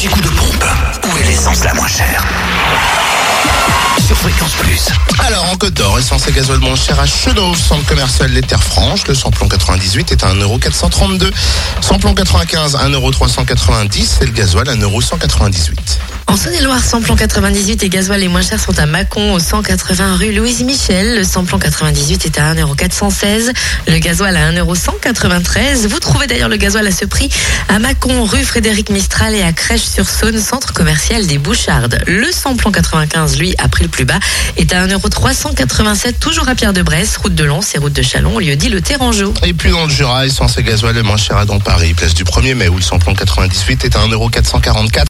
petit coup de pompe. Où est l'essence la moins chère Sur Fréquence Plus. Alors, en Côte d'Or, essence et gasoil moins cher à Chenauve, centre commercial Les Terres Franches. Le samplon 98 est à 1,432€. Samplon 95, 1,390€ et le gasoil, 1,198€. En Saône-et-Loire, samplon 98 et gasoil les moins chers sont à Mâcon, au 180 rue Louise Michel. Le samplon 98 est à 1,416€. Le gasoil à 1,193€. Vous trouvez d'ailleurs le gasoil à ce prix à Mâcon, rue Frédéric Mistral et à Crèche-sur-Saône, centre commercial des Bouchardes. Le samplon 95, lui, a pris le plus bas, est à 1,387€, toujours à Pierre-de-Bresse, route de Lens et route de Chalon, lieu dit le Terrangeau. Et plus dans le Jura, essence et gasoil le moins cher à dans Paris, place du 1er mai, où le samplon 98 est à 1,444€.